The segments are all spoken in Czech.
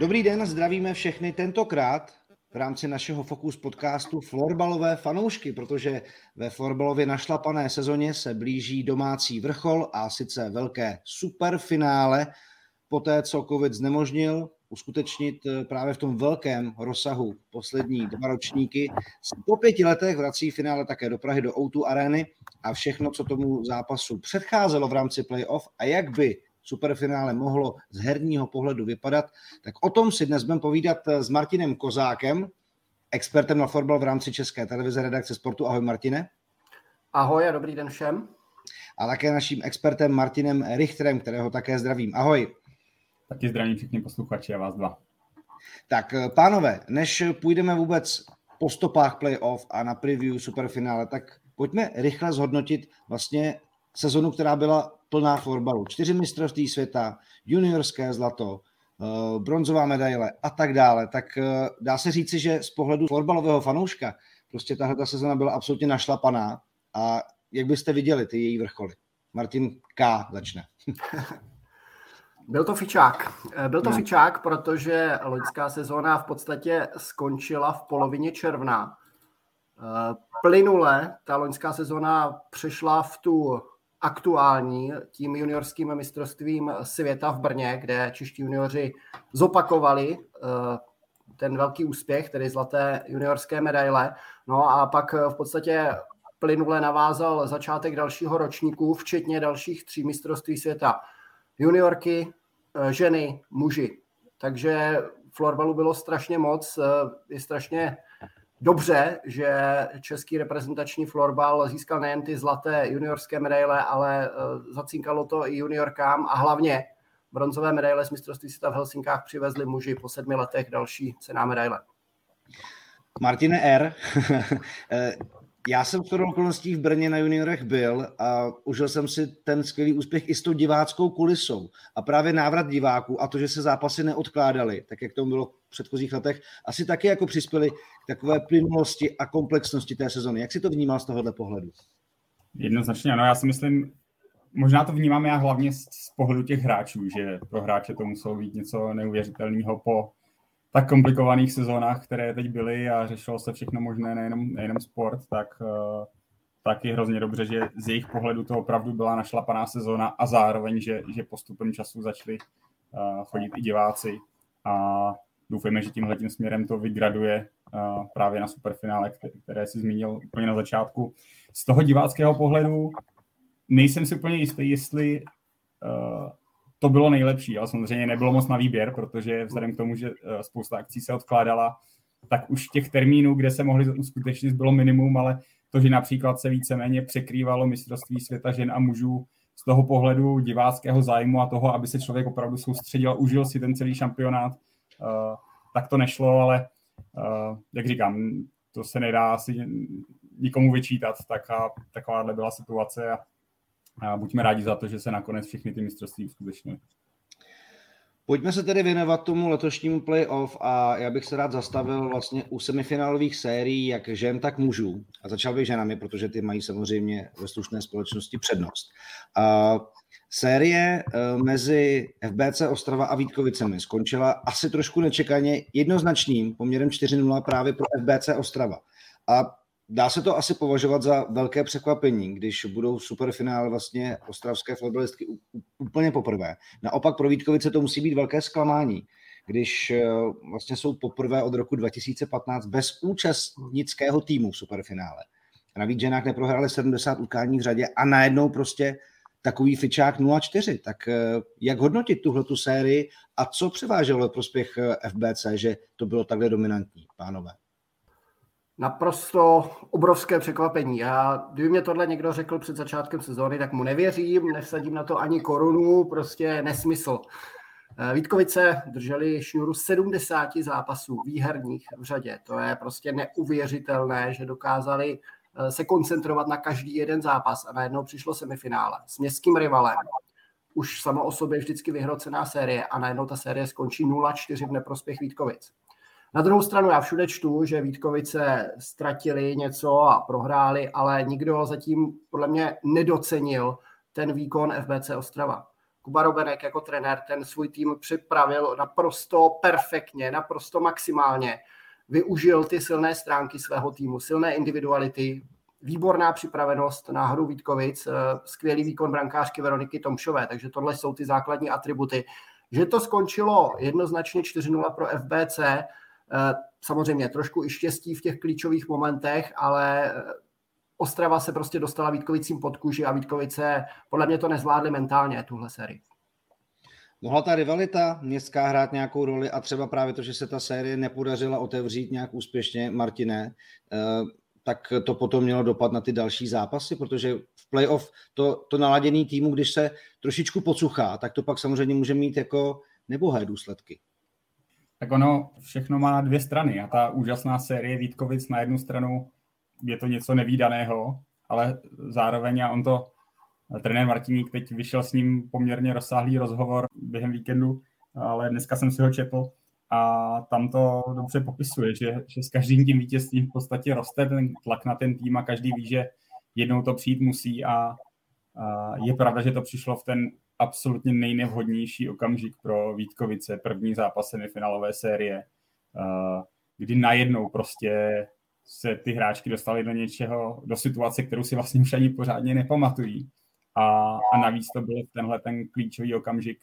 Dobrý den, zdravíme všechny tentokrát v rámci našeho Focus podcastu florbalové fanoušky, protože ve florbalově našlapané sezóně se blíží domácí vrchol a sice velké superfinále, poté co covid znemožnil uskutečnit eh, právě v tom velkém rozsahu poslední dva ročníky. Po pěti letech vrací finále také do Prahy, do O2 arény a všechno, co tomu zápasu předcházelo v rámci playoff a jak by superfinále mohlo z herního pohledu vypadat, tak o tom si dnes budeme povídat s Martinem Kozákem, expertem na fotbal v rámci České televize redakce sportu. Ahoj Martine. Ahoj a dobrý den všem. A také naším expertem Martinem Richterem, kterého také zdravím. Ahoj. Taky zdravím všichni posluchači a vás dva. Tak pánové, než půjdeme vůbec po stopách playoff a na preview superfinále, tak pojďme rychle zhodnotit vlastně sezonu, která byla plná florbalu. Čtyři mistrovství světa, juniorské zlato, eh, bronzová medaile a tak dále. Tak eh, dá se říci, že z pohledu florbalového fanouška prostě tahle ta sezona byla absolutně našlapaná a jak byste viděli ty její vrcholy? Martin K. začne. Byl to fičák. Eh, byl to no. fičák, protože loňská sezóna v podstatě skončila v polovině června. Plynule ta loňská sezóna přešla v tu aktuální tím juniorským mistrovstvím světa v Brně, kde čeští junioři zopakovali eh, ten velký úspěch, tedy zlaté juniorské medaile. No a pak v podstatě plynule navázal začátek dalšího ročníku, včetně dalších tří mistrovství světa. Juniorky, eh, ženy, muži. Takže florbalu bylo strašně moc, eh, je strašně dobře, že český reprezentační florbal získal nejen ty zlaté juniorské medaile, ale eh, zacínkalo to i juniorkám a hlavně bronzové medaile z mistrovství světa v Helsinkách přivezli muži po sedmi letech další cená medaile. Martine R., eh, já jsem v okolností v Brně na juniorech byl a užil jsem si ten skvělý úspěch i s tou diváckou kulisou. A právě návrat diváků a to, že se zápasy neodkládaly, tak jak to bylo předchozích letech, asi taky jako přispěli k takové plynulosti a komplexnosti té sezony. Jak si to vnímal z tohohle pohledu? Jednoznačně ano, já si myslím, možná to vnímám já hlavně z, z pohledu těch hráčů, že pro hráče to muselo být něco neuvěřitelného po tak komplikovaných sezónách, které teď byly a řešilo se všechno možné, nejenom, nejenom sport, tak, uh, tak je hrozně dobře, že z jejich pohledu to opravdu byla našlapaná sezóna a zároveň, že, že postupem času začali uh, chodit i diváci a doufejme, že tímhle tím směrem to vygraduje uh, právě na superfinále, které, si zmínil úplně na začátku. Z toho diváckého pohledu nejsem si úplně jistý, jestli uh, to bylo nejlepší, ale samozřejmě nebylo moc na výběr, protože vzhledem k tomu, že eh, spousta akcí se odkládala, tak už těch termínů, kde se mohli uskutečnit, bylo minimum, ale to, že například se víceméně překrývalo mistrovství světa žen a mužů z toho pohledu diváckého zájmu a toho, aby se člověk opravdu soustředil užil si ten celý šampionát, tak to nešlo, ale uh, jak říkám, to se nedá asi nikomu vyčítat, tak a, takováhle byla situace a a buďme rádi za to, že se nakonec všechny ty mistrovství uskutečnily. Pojďme se tedy věnovat tomu letošnímu playoff a já bych se rád zastavil vlastně u semifinálových sérií, jak žen, tak mužů. A začal bych ženami, protože ty mají samozřejmě ve slušné společnosti přednost. A série eh, mezi FBC Ostrava a Vítkovicemi skončila asi trošku nečekaně jednoznačným poměrem 4-0 právě pro FBC Ostrava. A dá se to asi považovat za velké překvapení, když budou superfinále vlastně ostravské fotbalistky úplně poprvé. Naopak pro Vítkovice to musí být velké zklamání, když eh, vlastně jsou poprvé od roku 2015 bez účastnického týmu v superfinále. Navíc ženách neprohráli 70 utkání v řadě a najednou prostě takový fičák 0-4. Tak eh, jak hodnotit tuhle tu sérii a co převáželo prospěch eh, FBC, že to bylo takhle dominantní, pánové? naprosto obrovské překvapení. Já, kdyby mě tohle někdo řekl před začátkem sezóny, tak mu nevěřím, nevsadím na to ani korunu, prostě nesmysl. Eh, Vítkovice drželi šňůru 70 zápasů výherních v řadě. To je prostě neuvěřitelné, že dokázali se koncentrovat na každý jeden zápas a najednou přišlo semifinále s městským rivalem. Už samo o sobě vždycky vyhrocená série a najednou ta série skončí 0-4 v neprospěch Vítkovic. Na druhou stranu já všude čtu, že Vítkovice ztratili něco a prohráli, ale nikdo zatím podle mě nedocenil ten výkon FBC Ostrava. Kuba Robenek jako trenér ten svůj tým připravil naprosto perfektně, naprosto maximálně. Využil ty silné stránky svého týmu, silné individuality, výborná připravenost na hru Vítkovic, eh, skvělý výkon brankářky Veroniky Tomšové, takže tohle jsou ty základní atributy. Že to skončilo jednoznačně 4-0 pro FBC, eh, samozřejmě trošku i štěstí v těch klíčových momentech, ale eh, Ostrava se prostě dostala Vítkovicím pod kůži a Vítkovice podle mě to nezvládly mentálně, tuhle sérii. Mohla ta rivalita městská hrát nějakou roli a třeba právě to, že se ta série nepodařila otevřít nějak úspěšně, Martine, tak to potom mělo dopad na ty další zápasy, protože v playoff to, to naladěný týmu, když se trošičku pocuchá, tak to pak samozřejmě může mít jako nebohé důsledky. Tak ono všechno má dvě strany a ta úžasná série Vítkovic na jednu stranu je to něco nevýdaného, ale zároveň a on to, trenér Martiník teď vyšel s ním poměrně rozsáhlý rozhovor během víkendu, ale dneska jsem si ho četl a tam to dobře popisuje, že, že s každým tím vítězstvím v podstatě roste ten tlak na ten tým a každý ví, že jednou to přijít musí a, a je pravda, že to přišlo v ten absolutně nejnevhodnější okamžik pro Vítkovice, první zápas semifinálové série, kdy najednou prostě se ty hráčky dostaly do něčeho, do situace, kterou si vlastně už ani pořádně nepamatují. A, a navíc to byl tenhle ten klíčový okamžik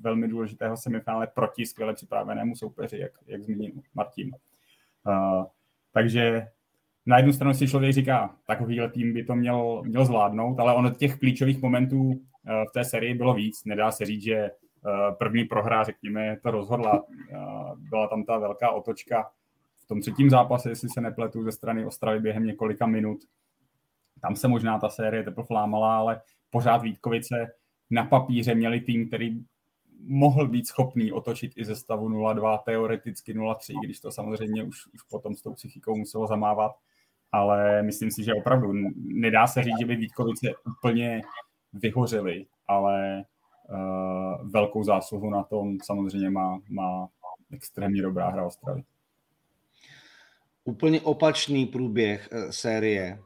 velmi důležitého semifinále proti skvěle připravenému soupeři, jak, jak zmínil Martin. Uh, takže na jednu stranu si člověk říká, takovýhle tým by to měl, měl zvládnout, ale ono těch klíčových momentů uh, v té sérii bylo víc. Nedá se říct, že uh, první prohra, řekněme, to rozhodla. Uh, byla tam ta velká otočka v tom třetím zápase, jestli se nepletu, ze strany Ostravy během několika minut. Tam se možná ta série teprve lámala, ale pořád Vítkovice na papíře měli tým, který mohl být schopný otočit i ze stavu 0-2, teoreticky 0-3, když to samozřejmě už, už potom s tou psychikou muselo zamávat. Ale myslím si, že opravdu nedá se říct, že by Vítkovice úplně vyhořely, ale uh, velkou zásluhu na tom samozřejmě má, má extrémně dobrá hra Ostravy. Úplně opačný průběh eh, série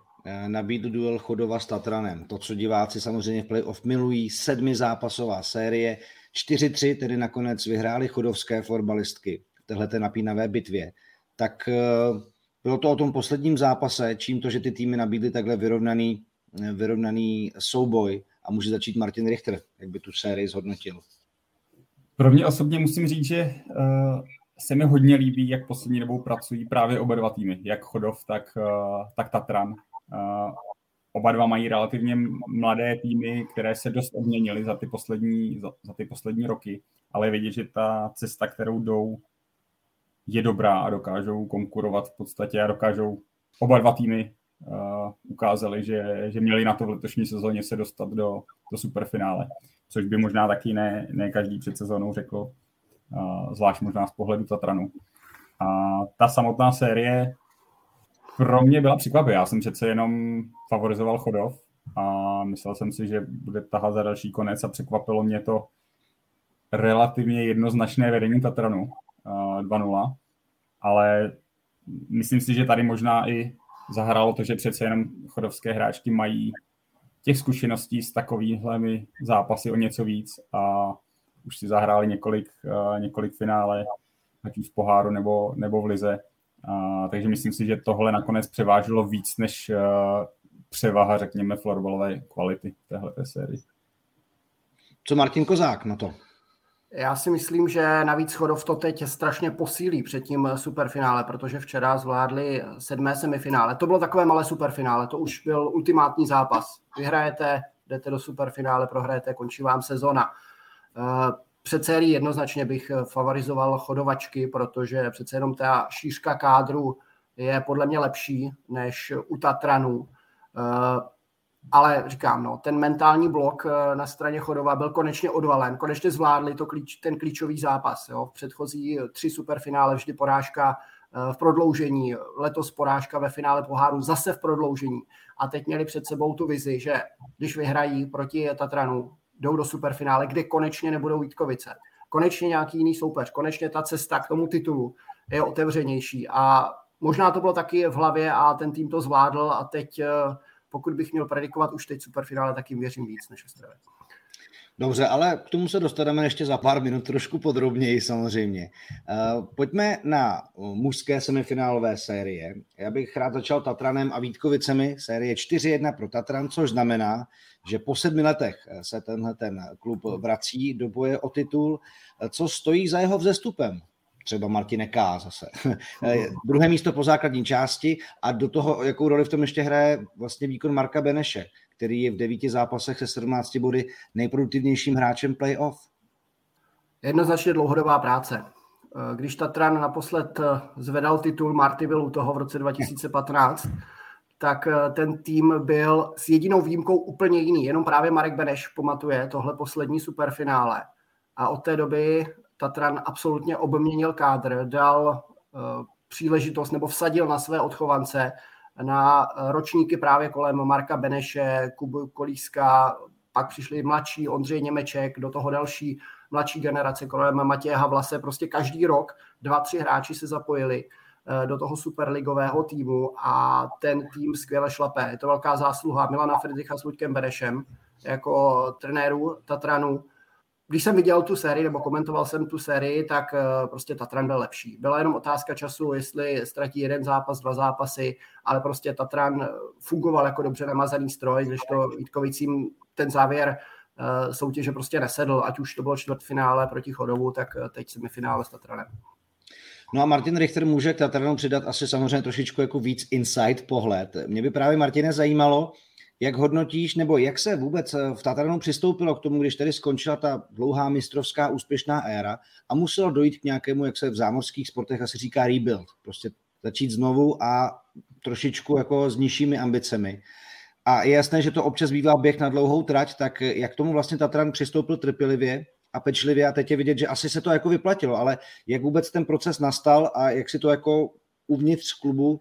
nabídl duel Chodova s Tatranem. To, co diváci samozřejmě v playoff milují, sedmi zápasová série, 4-3 tedy nakonec vyhráli chodovské fotbalistky v téhleté napínavé bitvě. Tak eh, bylo to o tom posledním zápase, čím to, že ty týmy nabídly takhle vyrovnaný, eh, vyrovnaný souboj a může začít Martin Richter, jak by tu sérii zhodnotil. Pro mě osobně musím říct, že se mi hodně líbí, jak poslední dobou pracují právě oba dva týmy, jak Chodov, tak, tak Tatran. Oba dva mají relativně mladé týmy, které se dost obměnily za ty poslední, za, za ty poslední roky, ale vidět, že ta cesta, kterou jdou, je dobrá a dokážou konkurovat v podstatě a dokážou oba dva týmy uh, ukázali, že, že měli na to v letošní sezóně se dostat do, do superfinále, což by možná taky ne, ne každý před sezónou řekl, uh, zvlášť možná z pohledu Tatranu. A ta samotná série pro mě byla překvapivá. Já jsem přece jenom favorizoval Chodov a myslel jsem si, že bude tahat za další konec a překvapilo mě to relativně jednoznačné vedení Tatranu 2-0, ale myslím si, že tady možná i zahrálo to, že přece jenom chodovské hráčky mají těch zkušeností s takovými zápasy o něco víc a už si zahráli několik, několik finále, ať už v poháru nebo, nebo v lize a, takže myslím si, že tohle nakonec převážilo víc než uh, převaha, řekněme, florbalové kvality téhle sérii. Co Martin Kozák na to? Já si myslím, že navíc Chodov to teď strašně posílí před tím superfinále, protože včera zvládli sedmé semifinále. To bylo takové malé superfinále, to už byl ultimátní zápas. Vyhrajete, jdete do superfinále, prohrajete, končí vám sezona. Eh, sérií jednoznačně bych eh, favorizoval chodovačky, protože přece jenom ta šířka kádru je podle mě lepší než u Tatranu. Eh, ale říkám, no, ten mentální blok eh, na straně Chodova byl konečně odvalen, konečně zvládli to klíč, ten klíčový zápas. Jo. V předchozí tři superfinále vždy porážka v prodloužení, letos porážka ve finále poháru zase v prodloužení. A teď měli před sebou tu vizi, že když vyhrají proti Tatranu, jdou do superfinále, kde konečně nebudou Vítkovice. Konečně nějaký jiný soupeř, konečně ta cesta k tomu titulu je otevřenější. A možná to bylo taky v hlavě a ten tým to zvládl a teď, eh, pokud bych měl predikovat už teď superfinále, tak jim věřím víc než Ostravě. Dobře, ale k tomu se dostaneme ještě za pár minut trošku podrobněji samozřejmě. Uh, pojďme na mužské semifinálové série. Já bych rád začal Tatranem a Vítkovicemi, série 4-1 pro Tatran, což znamená, že po sedmi letech se tenhle ten klub vrací do boje o titul. Co stojí za jeho vzestupem? třeba Martine K. zase. Druhé místo po základní části a do toho, jakou roli v tom ještě hraje vlastně výkon Marka Beneše, který je v devíti zápasech se 17 body nejproduktivnějším hráčem playoff. Jednoznačně dlouhodobá práce. Když Tatran naposled zvedal titul, Marty byl u toho v roce 2015, tak ten tým byl s jedinou výjimkou úplně jiný. Jenom právě Marek Beneš pamatuje tohle poslední superfinále. A od té doby Tatran absolutně obměnil kádr, dal příležitost nebo vsadil na své odchovance, na ročníky právě kolem Marka Beneše, Kubu Kolíska, pak přišli mladší Ondřej Němeček, do toho další mladší generace kolem Matěje Havlase. Prostě každý rok dva, tři hráči se zapojili eh, do toho superligového týmu a ten tým skvěle šlape. Je to velká zásluha Milana Friedricha s Luďkem Benešem jako trenéru Tatranu když jsem viděl tu sérii, nebo komentoval jsem tu sérii, tak uh, prostě Tatran byl lepší. Byla jenom otázka času, jestli ztratí jeden zápas, dva zápasy, ale prostě Tatran fungoval jako dobře namazaný stroj, když to Vítkovicím ten závěr uh, soutěže prostě nesedl, ať už to bylo čtvrtfinále proti Chodovu, tak teď semifinále s Tatranem. No a Martin Richter může k Tatranu přidat asi samozřejmě trošičku jako víc insight pohled. Mě by právě Martine zajímalo, jak hodnotíš, nebo jak se vůbec eh, v Tatranu přistoupilo k tomu, když tady skončila ta dlouhá mistrovská úspěšná éra a muselo dojít k nějakému, jak se v zámořských sportech asi říká rebuild, prostě začít znovu a trošičku jako s nižšími ambicemi. A je jasné, že to občas bývá běh na dlouhou trať, tak jak tomu vlastně Tatran přistoupil trpělivě a pečlivě a teď je vidět, že asi se to jako vyplatilo, ale jak vůbec ten proces nastal a jak si to jako uvnitř klubu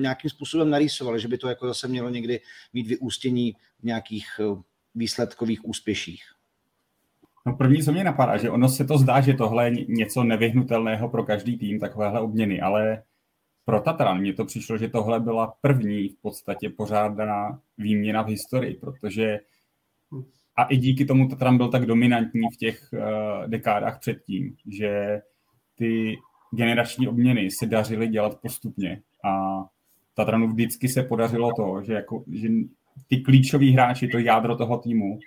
nějakým způsobem narýsovali, že by to jako zase mělo někdy mít vyústění v nějakých eh, výsledkových úspěších. No první, co mě napadá, že ono se to zdá, že tohle je něco nevyhnutelného pro každý tým, takovéhle obměny, ale pro Tatran mně to přišlo, že tohle byla první v podstatě pořádaná výměna v historii, protože a i díky tomu Tatran byl tak dominantní v těch uh, dekádách předtím, že ty generační obměny se dařily dělat postupně a Tatranu vždycky se podařilo to, že, jako, že ty klíčoví hráči, to jádro toho týmu,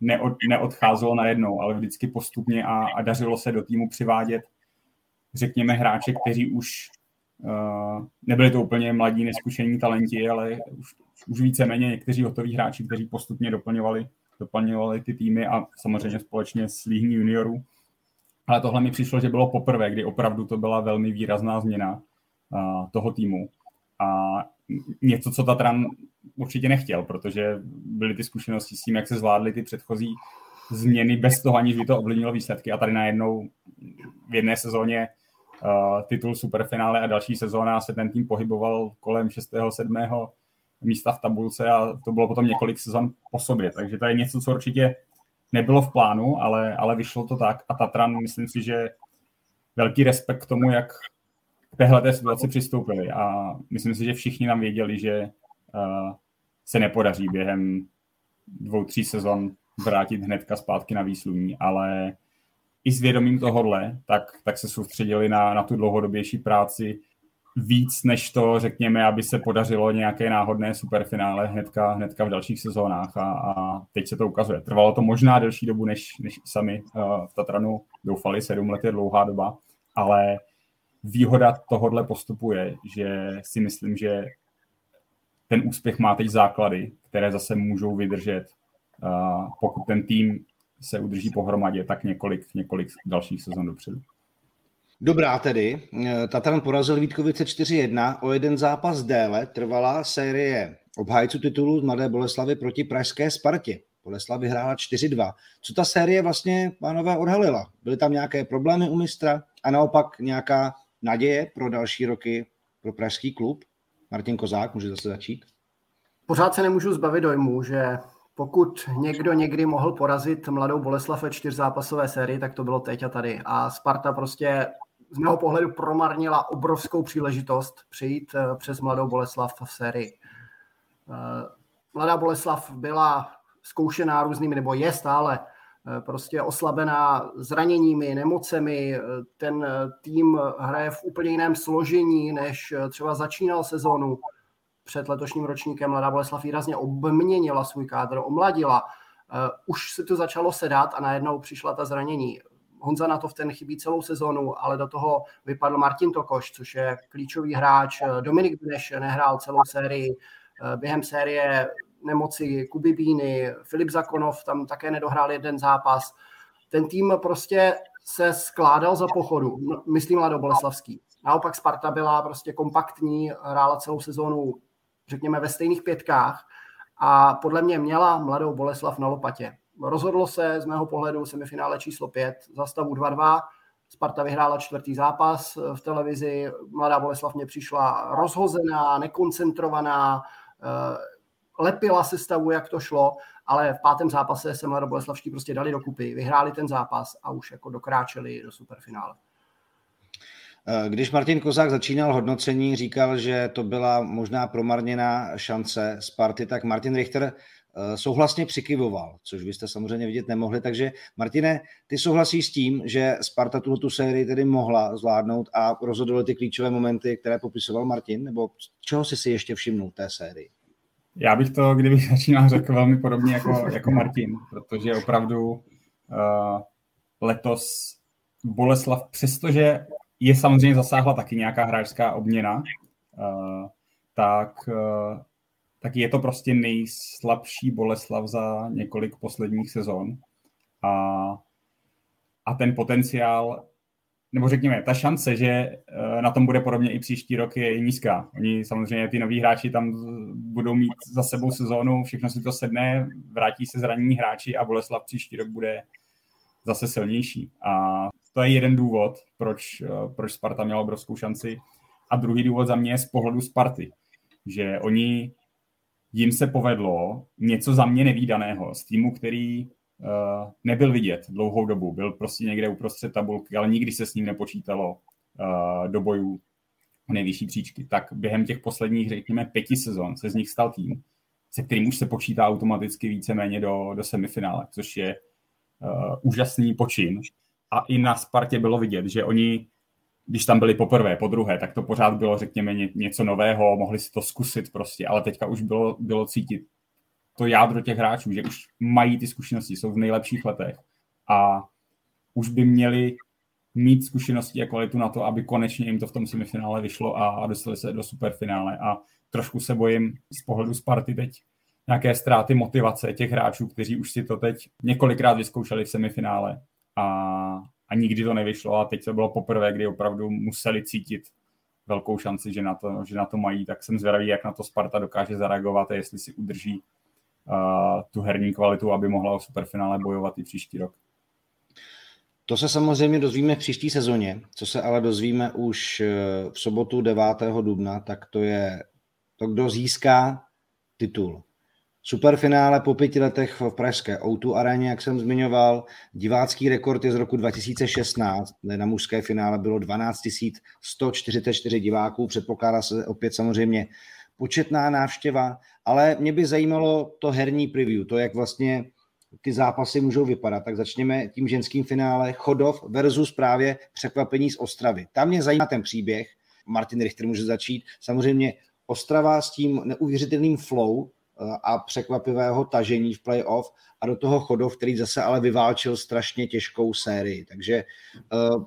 neod, neodcházelo najednou, ale vždycky postupně a, a dařilo se do týmu přivádět, řekněme, hráče, kteří už uh, nebyli to úplně mladí, neskušení talenti, ale už, už víceméně někteří hotoví hráči, kteří postupně doplňovali, doplňovali ty týmy a samozřejmě společně s líhní juniorů. Ale tohle mi přišlo, že bylo poprvé, kdy opravdu to byla velmi výrazná změna toho týmu. A něco, co Tatran určitě nechtěl, protože byly ty zkušenosti s tím, jak se zvládly ty předchozí změny bez toho, aniž by to ovlivnilo výsledky. A tady najednou v jedné sezóně uh, titul superfinále a další sezóna se ten tým pohyboval kolem 6. 7. místa v tabulce a to bylo potom několik sezon po sobě. Takže to je něco, co určitě nebylo v plánu, ale, ale vyšlo to tak. A Tatran, myslím si, že velký respekt k tomu, jak téhle té situaci přistoupili a myslím si, že všichni nám věděli, že uh, se nepodaří během dvou, tří sezon vrátit hnedka zpátky na výsluní, ale i s vědomím tohohle, tak, tak se soustředili na, na tu dlouhodobější práci víc než to, řekněme, aby se podařilo nějaké náhodné superfinále hnedka, hnedka v dalších sezónách a, a teď se to ukazuje. Trvalo to možná delší dobu, než, než sami uh, v Tatranu doufali, sedm let je dlouhá doba, ale výhoda tohohle postupu je, že si myslím, že ten úspěch má teď základy, které zase můžou vydržet, pokud ten tým se udrží pohromadě, tak několik, několik dalších sezon dopředu. Dobrá tedy. Tatran porazil Vítkovice 4-1. O jeden zápas déle trvala série obhájců titulu z Mladé Boleslavy proti pražské Spartě. Boleslav vyhrála 4-2. Co ta série vlastně, pánové, odhalila? Byly tam nějaké problémy u mistra a naopak nějaká naděje pro další roky pro pražský klub? Martin Kozák, může zase začít? Pořád se nemůžu zbavit dojmu, že pokud někdo někdy mohl porazit mladou Boleslav ve čtyřzápasové sérii, tak to bylo teď a tady. A Sparta prostě z mého pohledu promarnila obrovskou příležitost přejít eh, přes mladou Boleslav v sérii. Eh, Mladá Boleslav byla zkoušená různými, nebo je stále prostě oslabená zraněními, nemocemi. Eh, ten eh, tým hraje v úplně jiném složení, než třeba začínal sezónu před letošním ročníkem. Mladá Boleslav výrazně obměnila svůj kádr, omladila. Už se to začalo sedat a najednou přišla ta zranění. Honza na to v ten chybí celou sezónu, ale do toho vypadl Martin Tokoš, což je klíčový hráč. Dominik Dneš nehrál celou sérii. Během série nemoci Kuby Bíny, Filip Zakonov tam také nedohrál jeden zápas. Ten tým prostě se skládal za pochodu, myslím Lado Boleslavský. Naopak Sparta byla prostě kompaktní, hrála celou sezónu, řekněme, ve stejných pětkách a podle mě měla mladou Boleslav na lopatě. Rozhodlo se z mého pohledu semifinále číslo 5 za stavu 2-2. Sparta vyhrála čtvrtý zápas v televizi. Mladá Boleslav mě přišla rozhozená, nekoncentrovaná, lepila stavu, jak to šlo, ale v pátém zápase se Mladá Boleslavští prostě dali dokupy, vyhráli ten zápas a už jako dokráčeli do superfinále. Eh, když Martin Kozák začínal hodnocení, říkal, že to byla možná promarněná šance Sparty, tak Martin Richter eh, souhlasně přikyvoval, což vy jste samozřejmě vidět nemohli. Takže Martine, ty souhlasíš s tím, že Sparta tuto tu sérii tedy mohla zvládnout a rozhodl ty klíčové momenty, které popisoval Martin, nebo čeho jsi si ještě všimnul té sérii? Já bych to, kdybych začínal, řekl velmi podobně jako, jako Martin, protože opravdu uh, letos Boleslav, přestože je samozřejmě zasáhla taky nějaká hráčská obměna, uh, tak, uh, tak je to prostě nejslabší Boleslav za několik posledních sezon. A, a ten potenciál nebo řekněme, ta šance, že eh, na tom bude podobně i příští rok, je nízká. Oni samozřejmě, ty noví hráči tam budou mít za sebou sezónu, všechno si to sedne, vrátí se zranění hráči a Boleslav příští rok bude zase silnější. A to je jeden důvod, proč, eh, proč Sparta měla obrovskou šanci. A druhý důvod za mě je z pohledu Sparty, že oni jim se povedlo něco za mě nevýdaného z týmu, který nebyl vidět dlouhou dobu. Byl prostě někde uprostřed tabulky, ale nikdy se s ním nepočítalo uh, do bojů nejvyšší příčky. Tak během těch posledních, řekněme, pěti sezon se z nich stal tým, se kterým už se počítá automaticky víceméně do, do semifinále, což je uh, úžasný počin. A i na Spartě bylo vidět, že oni, když tam byli poprvé, po druhé, tak to pořád bylo, řekněme, něco nového, mohli si to zkusit prostě, ale teďka už bylo, bylo cítit, to jádro těch hráčů, že už mají ty zkušenosti, jsou v nejlepších letech a už by měli mít zkušenosti a kvalitu na to, aby konečně jim to v tom semifinále vyšlo a, dostali se do superfinále. A trošku se bojím z pohledu Sparty teď nějaké ztráty motivace těch hráčů, kteří už si to teď několikrát vyzkoušeli v semifinále a, a nikdy to nevyšlo a teď to bylo poprvé, kdy opravdu museli cítit velkou šanci, že na to, že na to mají, tak jsem zvědavý, jak na to Sparta dokáže zareagovat a jestli si udrží tu herní kvalitu, aby mohla o superfinále bojovat i příští rok. To se samozřejmě dozvíme v příští sezóně, co se ale dozvíme už eh, v sobotu 9. dubna, tak to je to, kdo získá titul. Superfinále po pěti letech v pražské O2 aréně, jak jsem zmiňoval. Divácký rekord je z roku 2016, kde na mužské finále bylo 12 144 diváků. Předpokládá se opět samozřejmě početná návštěva, ale mě by zajímalo to herní preview, to, jak vlastně ty zápasy můžou vypadat. Tak začněme tím ženským finále Chodov versus právě překvapení z Ostravy. Tam mě zajímá ten příběh, Martin Richter může začít. Samozřejmě Ostrava s tím neuvěřitelným flow eh, a překvapivého tažení v playoff a do toho Chodov, který zase ale vyválčil strašně těžkou sérii. Takže eh,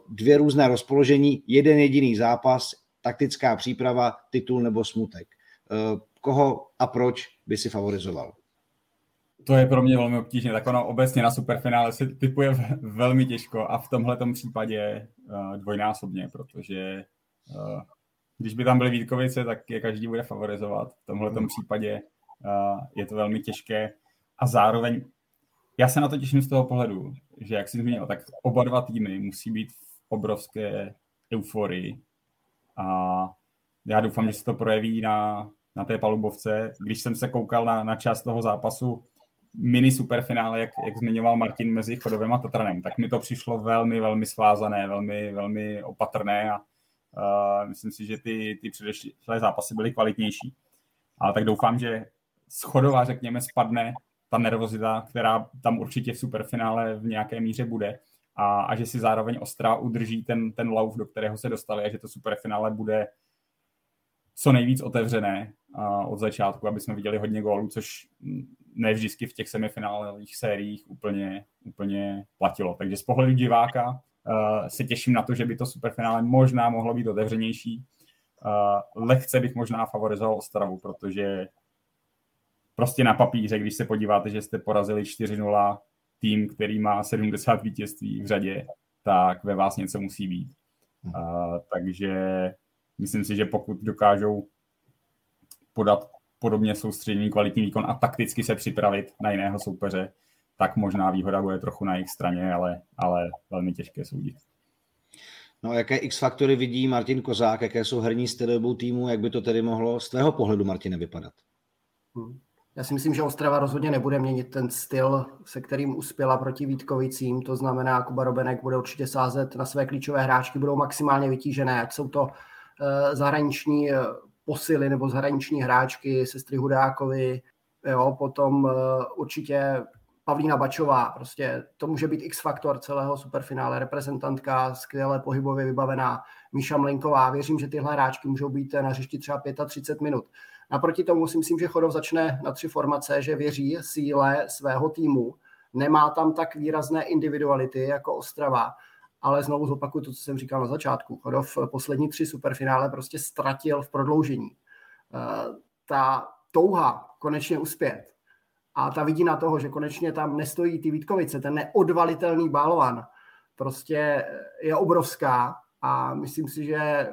dvě různé rozpoložení, jeden jediný zápas, taktická příprava, titul nebo smutek. Eh, koho a proč by si favorizoval? To je pro mě velmi obtížné. Tak ono obecně na superfinále se typuje velmi těžko a v tomhle případě uh, dvojnásobně, protože uh, když by tam byly Vítkovice, tak je každý bude favorizovat. V tomhle hmm. případě je to velmi těžké a zároveň já se na to těším z toho pohledu, že jak jsi zmínil, tak oba dva týmy musí být v obrovské euforii a já doufám, že se to projeví na, na té palubovce. Když jsem se koukal na, na část toho zápasu mini superfinále, jak, jak zmiňoval Martin mezi Chodovem a Tatranem, tak mi to přišlo velmi, velmi svázané, velmi, velmi opatrné a uh, myslím si, že ty, ty předešlé zápasy byly kvalitnější. Ale tak doufám, že z Chodova, řekněme, spadne ta nervozita, která tam určitě v superfinále v nějaké míře bude a, a že si zároveň Ostrava udrží ten, ten lauf, do kterého se dostali a že to superfinále bude co nejvíc otevřené od začátku, aby jsme viděli hodně gólů, což ne vždycky v těch semifinálových sériích úplně, úplně platilo. Takže z pohledu diváka uh, se těším na to, že by to superfinále možná mohlo být otevřenější. Uh, lehce bych možná favorizoval Ostravu, protože prostě na papíře, když se podíváte, že jste porazili 4-0 tým, který má 70 vítězství v řadě, tak ve vás něco musí být. Uh, takže myslím si, že pokud dokážou podat podobně soustředěný kvalitní výkon a takticky se připravit na jiného soupeře, tak možná výhoda bude trochu na jejich straně, ale, ale velmi těžké soudit. No, jaké X-faktory vidí Martin Kozák, jaké jsou herní styly obou týmů, jak by to tedy mohlo z tvého pohledu, Martine, vypadat? Hmm. Já si myslím, že Ostrava rozhodně nebude měnit ten styl, se kterým uspěla proti Vítkovicím. To znamená, Kuba Robenek bude určitě sázet na své klíčové hráčky, budou maximálně vytížené, ať jsou to uh, zahraniční uh, posily nebo zahraniční hráčky, sestry Hudákovi, jo, potom uh, určitě Pavlína Bačová, prostě to může být X-faktor celého superfinále, reprezentantka, skvěle pohybově vybavená, Míša Mlenková, věřím, že tyhle hráčky můžou být na hřišti třeba 35 minut. Naproti tomu si myslím, že Chodov začne na tři formace, že věří síle svého týmu, nemá tam tak výrazné individuality jako Ostrava, ale znovu zopakuju to, co jsem říkal na začátku. Chodov poslední tři superfinále prostě ztratil v prodloužení. Eh, ta touha konečně uspět a ta vidina toho, že konečně tam nestojí ty Vítkovice, ten neodvalitelný balvan, prostě je obrovská a myslím si, že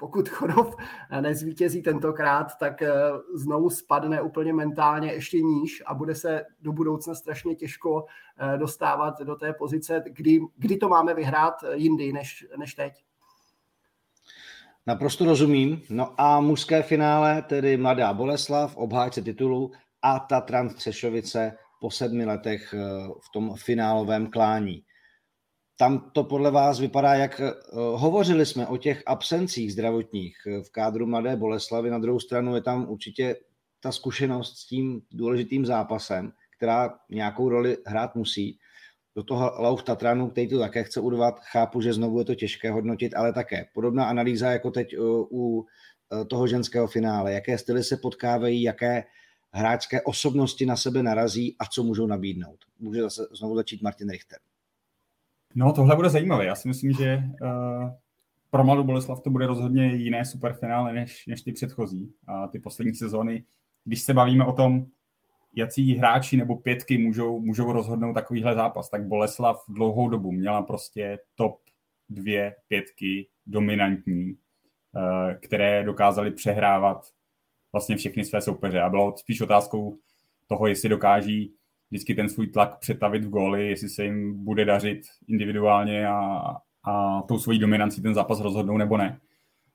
pokud Chodov nezvítězí tentokrát, tak eh, znovu spadne úplně mentálně ještě níž a bude se do budoucna strašně těžko eh, dostávat do té pozice, kdy, kdy to máme vyhrát jindy než, než teď. Naprosto rozumím. No a mužské finále, tedy Mladá Boleslav, obhájce titulu a Tatran Třešovice po sedmi letech eh, v tom finálovém klání tam to podle vás vypadá, jak uh, hovořili jsme o těch absencích zdravotních eh, v kádru Mladé Boleslavy, na druhou stranu je tam určitě ta zkušenost s tím důležitým zápasem, která nějakou roli hrát musí. Do toho Lauf Tatranu, který to také chce urvat, chápu, že znovu je to těžké hodnotit, ale také podobná analýza jako teď u, u toho ženského finále. Jaké styly se potkávají, jaké hráčské osobnosti na sebe narazí a co můžou nabídnout. Může zase znovu začít Martin Richter. No, tohle bude zajímavé. Já si myslím, že uh, pro Mladou Boleslav to bude rozhodně jiné superfinále než, než ty předchozí. A ty poslední sezóny, když se bavíme o tom, jaký hráči nebo pětky můžou, můžou rozhodnout takovýhle zápas, tak Boleslav dlouhou dobu měla prostě top dvě pětky dominantní, uh, které dokázaly přehrávat vlastně všechny své soupeře. A bylo spíš otázkou toho, jestli dokáží vždycky ten svůj tlak přetavit v góly, jestli se jim bude dařit individuálně a, a tou svojí dominancí ten zápas rozhodnou nebo ne.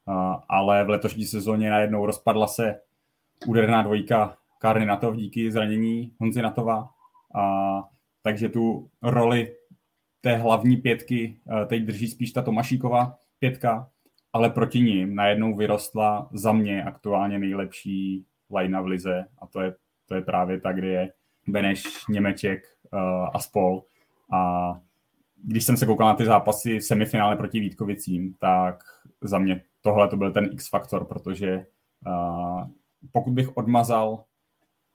A, ale v letošní sezóně najednou rozpadla se úderná dvojka Karny Natov díky zranění Honzi Natova. A, takže tu roli té hlavní pětky eh, teď drží spíš ta Tomašíková pětka, ale proti ním najednou vyrostla za mě aktuálně nejlepší lajna v lize a to je, to je právě ta, kde je Beneš, Němeček uh, a spol. A když jsem se koukal na ty zápasy v semifinále proti Vítkovicím, tak za mě tohle to byl ten X-faktor, protože uh, pokud bych odmazal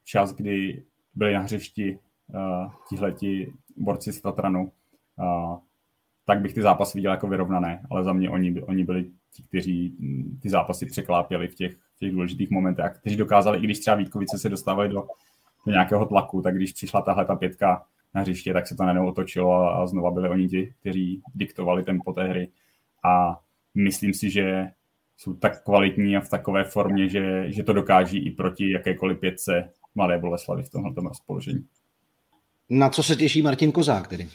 čas, kdy byli na hřišti uh, tihleti borci z Tatranu, tak bych ty zápasy viděl jako vyrovnané, ale za mě oni, oni byli ti, kteří ty zápasy překlápěli v těch, těch důležitých momentech, kteří dokázali, i když třeba Vítkovice se dostávali do do nějakého tlaku, tak když přišla tahle ta pětka na hřiště, tak se to najednou otočilo a, znova byli oni ti, kteří diktovali tempo té hry. A myslím si, že jsou tak kvalitní a v takové formě, že, že to dokáží i proti jakékoliv pětce Mladé Boleslavy v tomhle rozpoložení. Na co se těší Martin Kozák tedy?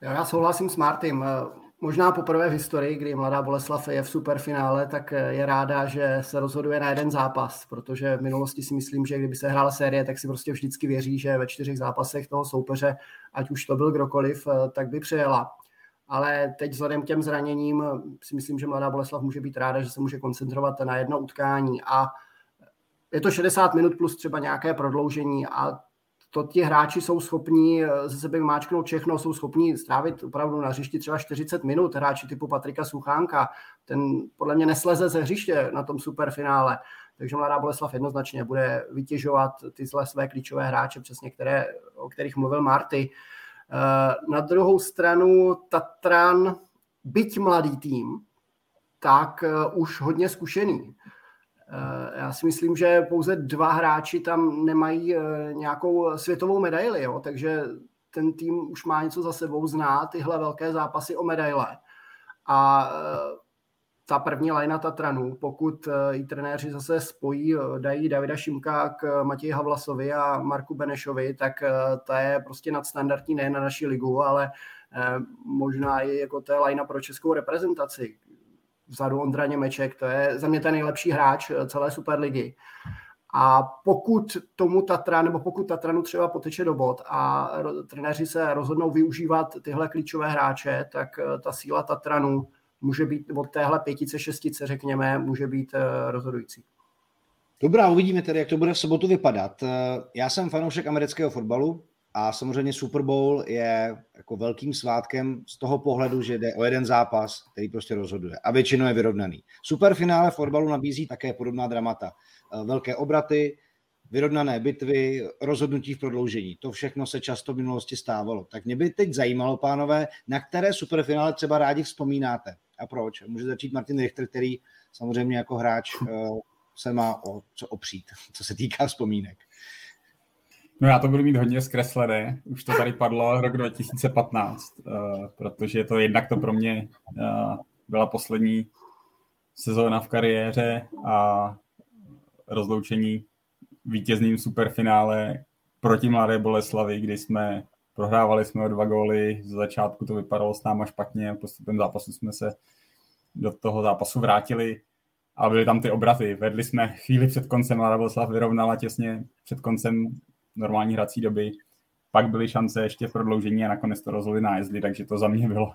Já souhlasím s Martym možná poprvé v historii, kdy Mladá Boleslav je v superfinále, tak eh, je ráda, že se rozhoduje na jeden zápas, protože v minulosti si myslím, že kdyby se hrála série, tak si prostě vždycky věří, že ve čtyřech zápasech toho soupeře, ať už to byl kdokoliv, eh, tak by přejela. Ale teď vzhledem k těm zraněním si myslím, že Mladá Boleslav může být ráda, že se může koncentrovat na jedno utkání a je to 60 minut plus třeba nějaké prodloužení a to ti hráči jsou schopní ze sebe máčknout všechno, jsou schopní strávit opravdu na hřišti třeba 40 minut, hráči typu Patrika Suchánka, ten podle mě nesleze ze hřiště na tom superfinále, takže Mladá Boleslav jednoznačně bude vytěžovat ty zle své klíčové hráče, přesně které, o kterých mluvil Marty. Eh, na druhou stranu Tatran, byť mladý tým, tak eh, už hodně zkušený. Eh, já si myslím, že pouze dva hráči tam nemají nějakou světovou medaili, jo? takže ten tým už má něco za sebou, zná tyhle velké zápasy o medaile. A ta první lajna Tatranu, pokud eh, i trenéři zase spojí, eh, dají Davida Šimka k Matěji Havlasovi a Marku Benešovi, tak eh, ta je prostě nadstandardní nejen na naší ligu, ale možná i jako je lajna pro českou reprezentaci. Vzadu Ondra Němeček, to je za mě ten nejlepší hráč celé Superligy. A pokud tomu Tatra, nebo pokud Tatranu třeba poteče do bod a trenéři se rozhodnou využívat tyhle klíčové hráče, tak ta síla Tatranu může být od téhle pětice, šestice, řekněme, může být eh, rozhodující. Dobrá, uvidíme tedy, jak to bude v sobotu vypadat. Eh, já jsem fanoušek amerického fotbalu a samozřejmě Super Bowl je jako velkým svátkem z toho pohledu, že jde o jeden zápas, který prostě rozhoduje a většinou je vyrovnaný. Superfinále fotbalu nabízí také podobná dramata. Eh, velké obraty, vyrovnané bitvy, rozhodnutí v prodloužení. To všechno se často v minulosti stávalo. Tak mě by teď zajímalo, pánové, na které superfinále třeba rádi vzpomínáte a proč. Může začít Martin Richter, který samozřejmě jako hráč eh, se má o co opřít, co se týká vzpomínek. No já to budu mít hodně zkreslené, už to tady padlo rok 2015, uh, eh, protože to jednak to pro mě uh, byla poslední sezóna v kariéře a rozloučení vítězným superfinále proti Mladé Boleslavi, kdy jsme prohrávali jsme o dva góly, z začátku to vypadalo s náma špatně, postupem zápasu jsme se do toho zápasu vrátili. A byly tam ty obraty. Vedli jsme chvíli před koncem, Mladá Boleslav vyrovnala těsně před koncem normální hrací doby. Pak byly šance ještě v prodloužení a nakonec to rozhodli nájezdli, takže to za mě bylo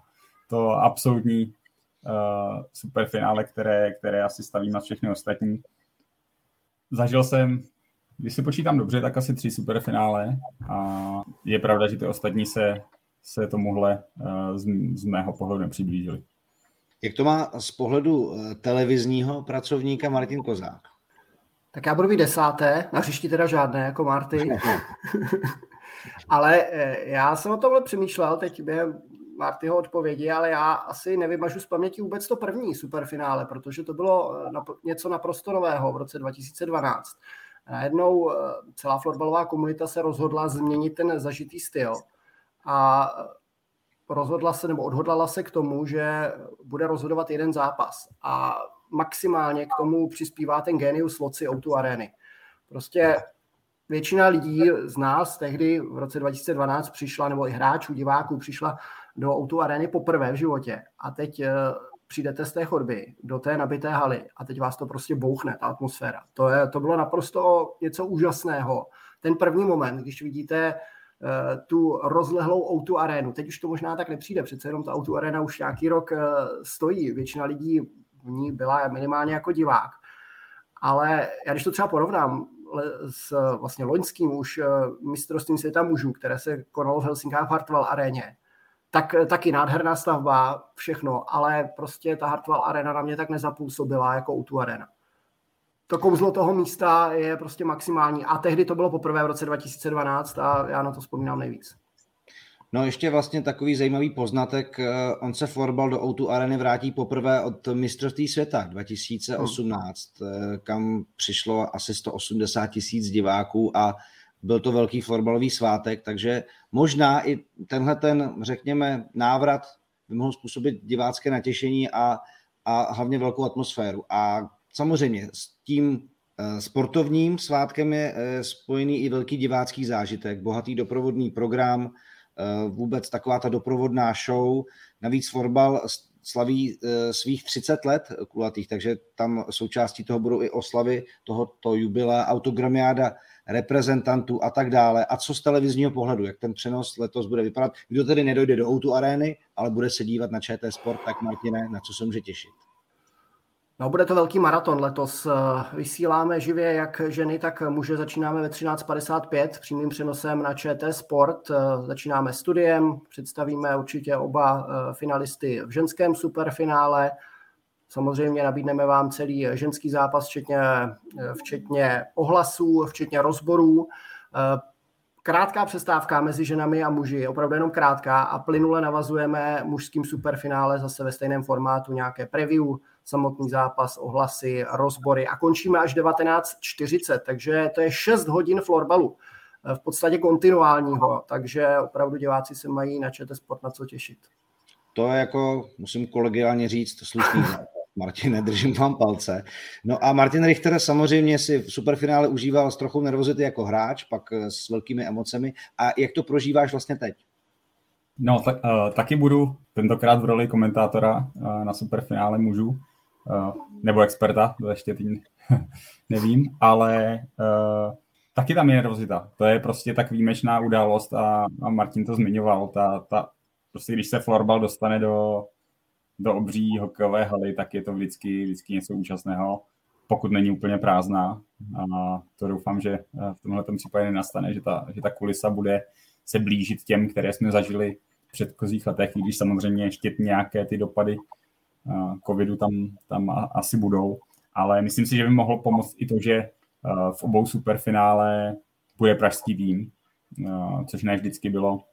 to absolutní uh, superfinále, které, které asi stavím na všechny ostatní. Zažil jsem když si počítám dobře, tak asi tři superfinále a je pravda, že ty ostatní se, se tomuhle eh, z, z mého pohledu nepřiblížili. Jak to má z pohledu eh, televizního pracovníka Martin Kozák? Tak já budu být desáté, na hřišti teda žádné, jako Marty. ale eh, já jsem o tomhle přemýšlel teď během Martyho odpovědi, ale já asi nevymažu z paměti vůbec to první superfinále, protože to bylo něco naprosto nového v roce 2012 najednou eh, celá florbalová komunita se rozhodla změnit ten zažitý styl a rozhodla se nebo odhodlala se k tomu, že bude rozhodovat jeden zápas a maximálně k tomu přispívá ten genius loci Outu Areny. Prostě většina lidí z nás tehdy v roce 2012 přišla, nebo i hráčů, diváků přišla do Outu Areny poprvé v životě a teď eh, přijdete z té chodby do té nabité haly a teď vás to prostě bouchne, ta atmosféra. To, je, to bylo naprosto něco úžasného. Ten první moment, když vidíte uh, tu rozlehlou o arénu, teď už to možná tak nepřijde, přece jenom ta o arena už nějaký rok uh, stojí, většina lidí v ní byla minimálně jako divák. Ale já když to třeba porovnám s vlastně loňským už uh, mistrovstvím světa mužů, které se konalo v Helsinkách v Hartwall aréně, tak taky nádherná stavba, všechno, ale prostě ta Hartwell Arena na mě tak nezapůsobila jako u tu arena. To kouzlo toho místa je prostě maximální a tehdy to bylo poprvé v roce 2012 a já na to vzpomínám nejvíc. No ještě vlastně takový zajímavý poznatek, eh, on se florbal do Outu Areny vrátí poprvé od mistrovství světa 2018, hmm. kam přišlo asi 180 tisíc diváků a byl to velký florbalový svátek, takže možná i tenhle ten, řekněme, návrat by mohl způsobit divácké natěšení a, a hlavně velkou atmosféru. A samozřejmě s tím eh, sportovním svátkem je eh, spojený i velký divácký zážitek, bohatý doprovodný program, eh, vůbec taková ta doprovodná show. Navíc florbal slaví svých 30 let kulatých, takže tam součástí toho budou i oslavy tohoto jubilea, autogramiáda reprezentantů a tak dále. A co z televizního pohledu, jak ten přenos letos bude vypadat? Kdo tedy nedojde do Outu arény, ale bude se dívat na ČT Sport, tak Martine, na co se může těšit? No, bude to velký maraton letos. Vysíláme živě jak ženy, tak muže. Začínáme ve 13.55 přímým přenosem na ČT Sport. Začínáme studiem, představíme určitě oba finalisty v ženském superfinále. Samozřejmě nabídneme vám celý ženský zápas, včetně, včetně ohlasů, včetně rozborů. Krátká přestávka mezi ženami a muži, opravdu jenom krátká a plynule navazujeme mužským superfinále zase ve stejném formátu, nějaké preview, samotný zápas, ohlasy, rozbory a končíme až 19.40, takže to je 6 hodin florbalu, v podstatě kontinuálního, takže opravdu diváci se mají na ČT Sport na co těšit. To je jako, musím kolegiálně říct, slušný Martin, držím vám palce. No a Martin Richter samozřejmě si v superfinále užíval s trochou nervozity jako hráč, pak eh, s velkými emocemi. A jak to prožíváš vlastně teď? No, tak, uh, taky budu tentokrát v roli komentátora uh, na superfinále mužů, uh, nebo experta, to ještě teď nevím, ale uh, taky tam je nervozita. To je prostě tak výjimečná událost a, a Martin to zmiňoval. Ta, ta, prostě když se florbal dostane do, do obří hokejové haly, tak je to vždycky, vždycky něco účastného, pokud není úplně prázdná. A to doufám, že v tomhle případě nenastane, že ta, že ta kulisa bude se blížit těm, které jsme zažili v předchozích letech, i když samozřejmě ještě nějaké ty dopady covidu tam, tam asi budou. Ale myslím si, že by mohlo pomoct i to, že v obou superfinále bude pražský tým, což ne vždycky bylo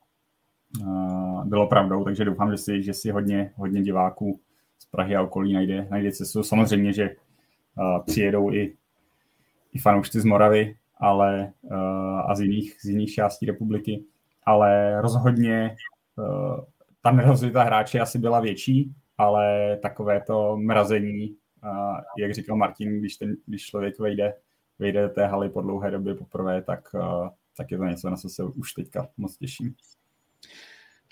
bylo pravdou, takže doufám, že si, že si hodně, hodně diváků z Prahy a okolí najde, najde cestu. Samozřejmě, že přijedou i, i fanoušci z Moravy ale, a z jiných, z jiných částí republiky, ale rozhodně ta nervozita hráče asi byla větší, ale takové to mrazení, jak říkal Martin, když, ten, když člověk vejde, vejde do té haly po dlouhé době poprvé, tak, tak je to něco, na co se už teďka moc těším.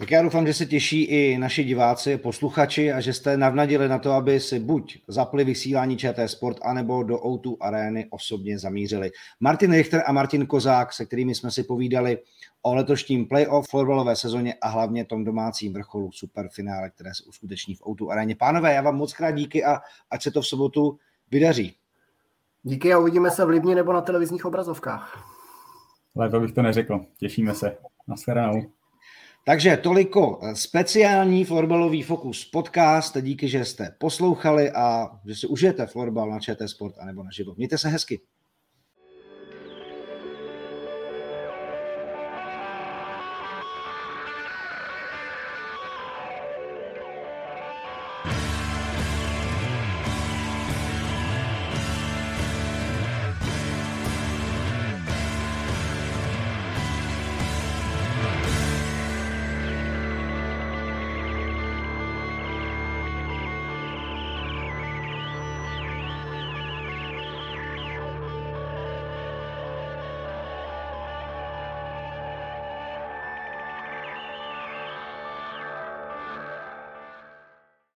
Tak já doufám, že se těší i naši diváci, posluchači a že jste navnadili na to, aby si buď zapli vysílání ČT Sport, anebo do O2 arény osobně zamířili. Martin Richter a Martin Kozák, se kterými jsme si povídali o letošním playoff florbalové sezóně a hlavně tom domácím vrcholu superfinále, které se uskuteční v O2 aréně. Pánové, já vám moc krát díky a ať se to v sobotu vydaří. Díky a uvidíme se v Libni nebo na televizních obrazovkách. Lépe bych to neřekl. Těšíme se. Naschledanou. Takže toliko speciální florbalový Fokus podcast. Díky, že jste poslouchali a že si užijete florbal na ČT Sport anebo na živo. Mějte se hezky.